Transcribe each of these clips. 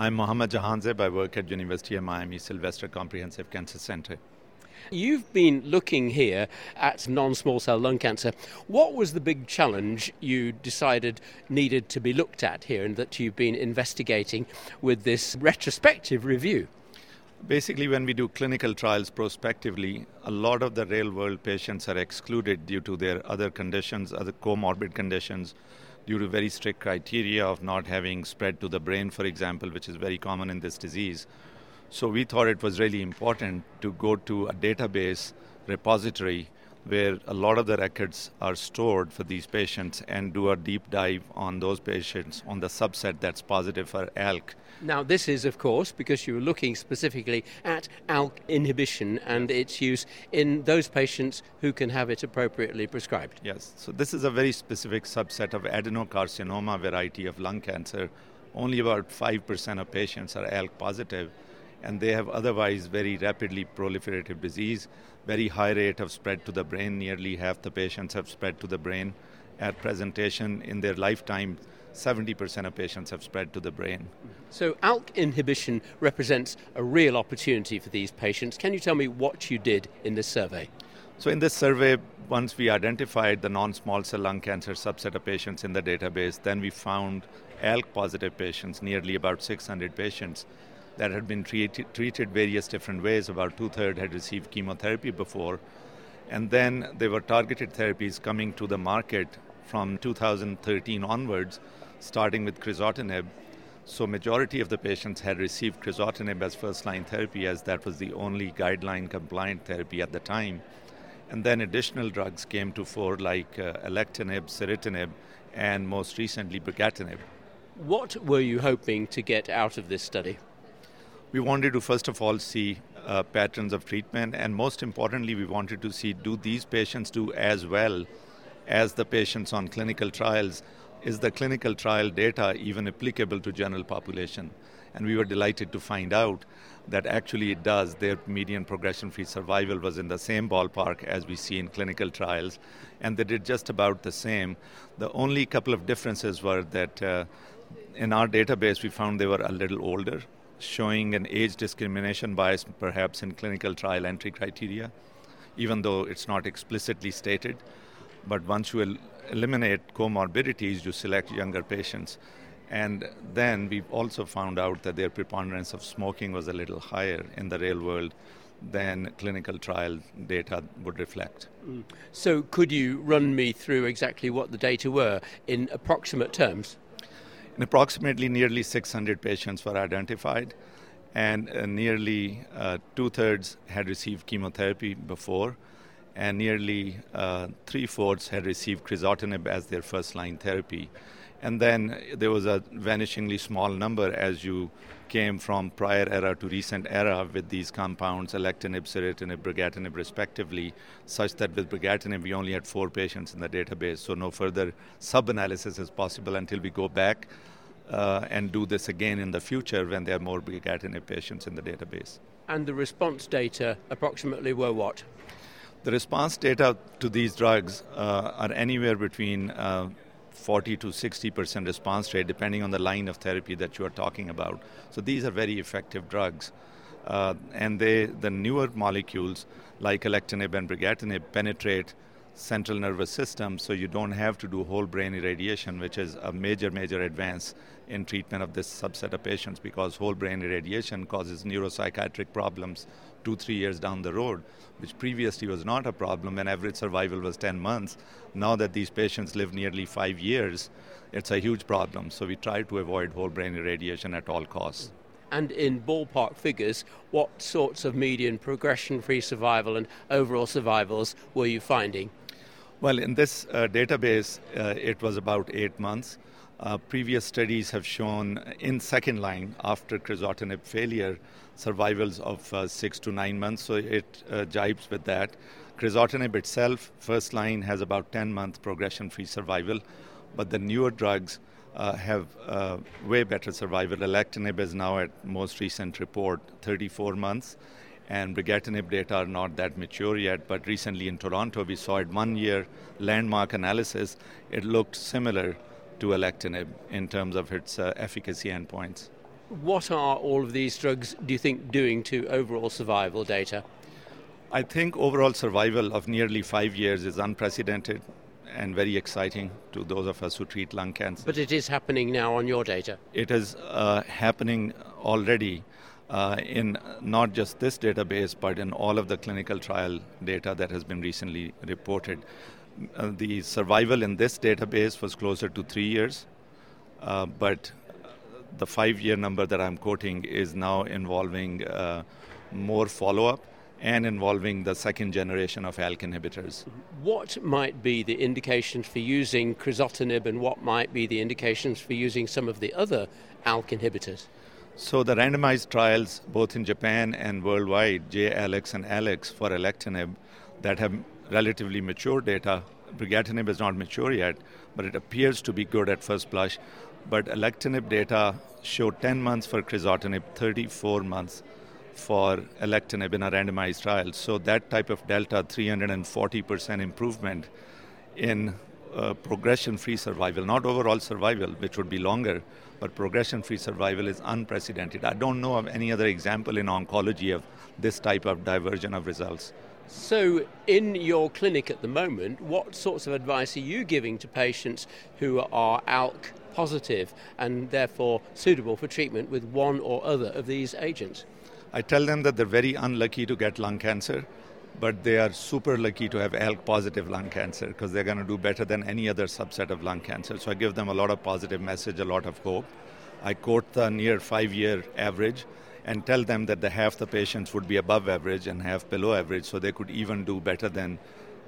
I'm Mohammad Jahanzeb. I work at University of Miami Sylvester Comprehensive Cancer Center. You've been looking here at non small cell lung cancer. What was the big challenge you decided needed to be looked at here and that you've been investigating with this retrospective review? Basically, when we do clinical trials prospectively, a lot of the real world patients are excluded due to their other conditions, other comorbid conditions, due to very strict criteria of not having spread to the brain, for example, which is very common in this disease. So we thought it was really important to go to a database repository where a lot of the records are stored for these patients and do a deep dive on those patients on the subset that's positive for ALK. Now, this is, of course, because you were looking specifically at ALK inhibition and its use in those patients who can have it appropriately prescribed. Yes, so this is a very specific subset of adenocarcinoma variety of lung cancer. Only about 5% of patients are ALK positive and they have otherwise very rapidly proliferative disease, very high rate of spread to the brain. Nearly half the patients have spread to the brain at presentation in their lifetime. 70% of patients have spread to the brain. So, ALK inhibition represents a real opportunity for these patients. Can you tell me what you did in this survey? So, in this survey, once we identified the non small cell lung cancer subset of patients in the database, then we found ALK positive patients, nearly about 600 patients that had been treated, treated various different ways. About two thirds had received chemotherapy before. And then there were targeted therapies coming to the market from 2013 onwards, starting with crizotinib. So majority of the patients had received crizotinib as first-line therapy, as that was the only guideline-compliant therapy at the time. And then additional drugs came to fore, like uh, alectinib, ceritinib, and most recently brigatinib. What were you hoping to get out of this study? We wanted to first of all see uh, patterns of treatment, and most importantly, we wanted to see do these patients do as well as the patients on clinical trials? Is the clinical trial data even applicable to general population? And we were delighted to find out that actually it does. Their median progression free survival was in the same ballpark as we see in clinical trials, and they did just about the same. The only couple of differences were that uh, in our database we found they were a little older, showing an age discrimination bias perhaps in clinical trial entry criteria, even though it's not explicitly stated. But once you el- eliminate comorbidities, you select younger patients. And then we've also found out that their preponderance of smoking was a little higher in the real world than clinical trial data would reflect. Mm. So, could you run me through exactly what the data were in approximate terms? And approximately nearly 600 patients were identified, and uh, nearly uh, two thirds had received chemotherapy before, and nearly uh, three fourths had received crizotinib as their first line therapy. And then there was a vanishingly small number as you came from prior era to recent era with these compounds, alectinib, ceritinib, brigatinib, respectively, such that with brigatinib we only had four patients in the database, so no further sub-analysis is possible until we go back uh, and do this again in the future when there are more brigatinib patients in the database. And the response data approximately were what? The response data to these drugs uh, are anywhere between uh, 40 to 60 percent response rate, depending on the line of therapy that you are talking about. So these are very effective drugs. Uh, and they, the newer molecules like alectinib and brigatinib penetrate central nervous system, so you don't have to do whole brain irradiation, which is a major, major advance in treatment of this subset of patients because whole brain irradiation causes neuropsychiatric problems two, three years down the road, which previously was not a problem and average survival was 10 months. Now that these patients live nearly five years, it's a huge problem. So we try to avoid whole brain irradiation at all costs. And in ballpark figures, what sorts of median progression free survival and overall survivals were you finding? Well, in this uh, database, uh, it was about eight months. Uh, previous studies have shown in second line after crizotinib failure survivals of uh, six to nine months, so it uh, jibes with that. Crizotinib itself, first line, has about 10 month progression free survival, but the newer drugs uh, have way better survival. Alectinib is now at most recent report 34 months and brigatinib data are not that mature yet, but recently in Toronto we saw at one year landmark analysis, it looked similar to alectinib in terms of its uh, efficacy endpoints. What are all of these drugs, do you think, doing to overall survival data? I think overall survival of nearly five years is unprecedented and very exciting to those of us who treat lung cancer. But it is happening now on your data. It is uh, happening already uh, in not just this database, but in all of the clinical trial data that has been recently reported. Uh, the survival in this database was closer to three years, uh, but the five year number that I'm quoting is now involving uh, more follow up and involving the second generation of ALK inhibitors. What might be the indications for using crizotinib and what might be the indications for using some of the other ALK inhibitors? So the randomized trials, both in Japan and worldwide, JALEX and ALEX for alectinib, that have relatively mature data. Brigatinib is not mature yet, but it appears to be good at first blush. But alectinib data show 10 months for crizotinib, 34 months for alectinib in a randomized trial. So that type of delta, 340% improvement in uh, progression-free survival, not overall survival, which would be longer, but progression-free survival is unprecedented. I don't know of any other example in oncology of this type of diversion of results. So, in your clinic at the moment, what sorts of advice are you giving to patients who are ALK positive and therefore suitable for treatment with one or other of these agents? I tell them that they're very unlucky to get lung cancer, but they are super lucky to have ALK positive lung cancer because they're going to do better than any other subset of lung cancer. So I give them a lot of positive message, a lot of hope. I quote the near five year average and tell them that the half the patients would be above average and half below average, so they could even do better than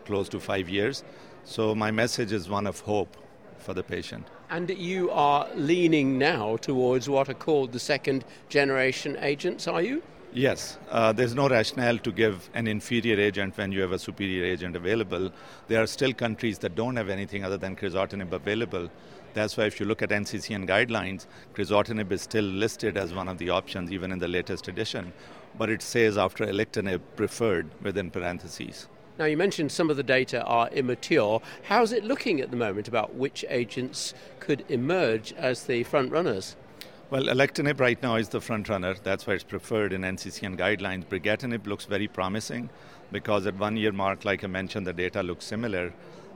close to five years. So my message is one of hope for the patient. And you are leaning now towards what are called the second generation agents, are you? Yes, uh, there's no rationale to give an inferior agent when you have a superior agent available. There are still countries that don't have anything other than crizotinib available. That's why, if you look at NCCN guidelines, crizotinib is still listed as one of the options, even in the latest edition. But it says after alectinib preferred within parentheses. Now, you mentioned some of the data are immature. How's it looking at the moment about which agents could emerge as the front runners? Well, alectinib right now is the front runner. That's why it's preferred in NCCN guidelines. Brigatinib looks very promising because at one year mark, like I mentioned, the data looks similar.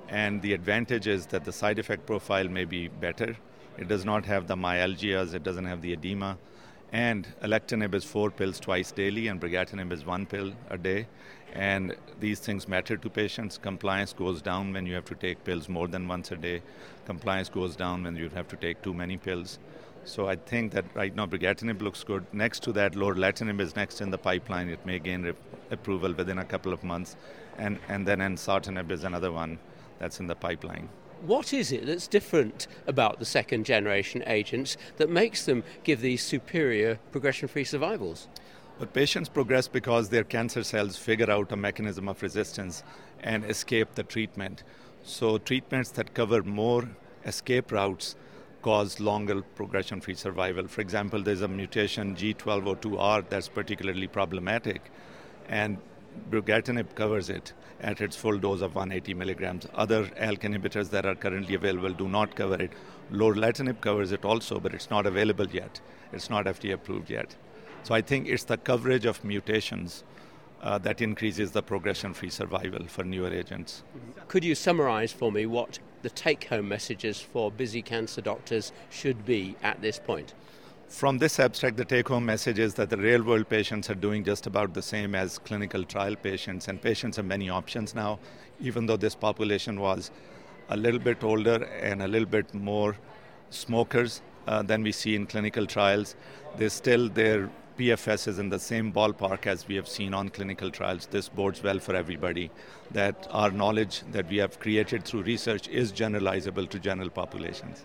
And the advantage is that the side effect profile may be better. It does not have the myalgias, it doesn't have the edema. And alectinib is four pills twice daily, and brigatinib is one pill a day. And these things matter to patients. Compliance goes down when you have to take pills more than once a day. Compliance goes down when you have to take too many pills. So I think that right now brigatinib looks good. Next to that, lorlatinib is next in the pipeline. It may gain re- approval within a couple of months. And, and then ensartinib is another one that's in the pipeline. What is it that's different about the second generation agents that makes them give these superior progression free survivals? But patients progress because their cancer cells figure out a mechanism of resistance and escape the treatment. So, treatments that cover more escape routes cause longer progression free survival. For example, there's a mutation G1202R that's particularly problematic, and brigatinib covers it at its full dose of 180 milligrams. Other ALK inhibitors that are currently available do not cover it. Lorlatinib covers it also, but it's not available yet. It's not FDA approved yet. So I think it's the coverage of mutations uh, that increases the progression free survival for newer agents. Could you summarize for me what the take home messages for busy cancer doctors should be at this point? From this abstract, the take home message is that the real world patients are doing just about the same as clinical trial patients, and patients have many options now, even though this population was a little bit older and a little bit more smokers uh, than we see in clinical trials. They still, their PFS is in the same ballpark as we have seen on clinical trials. This bodes well for everybody that our knowledge that we have created through research is generalizable to general populations.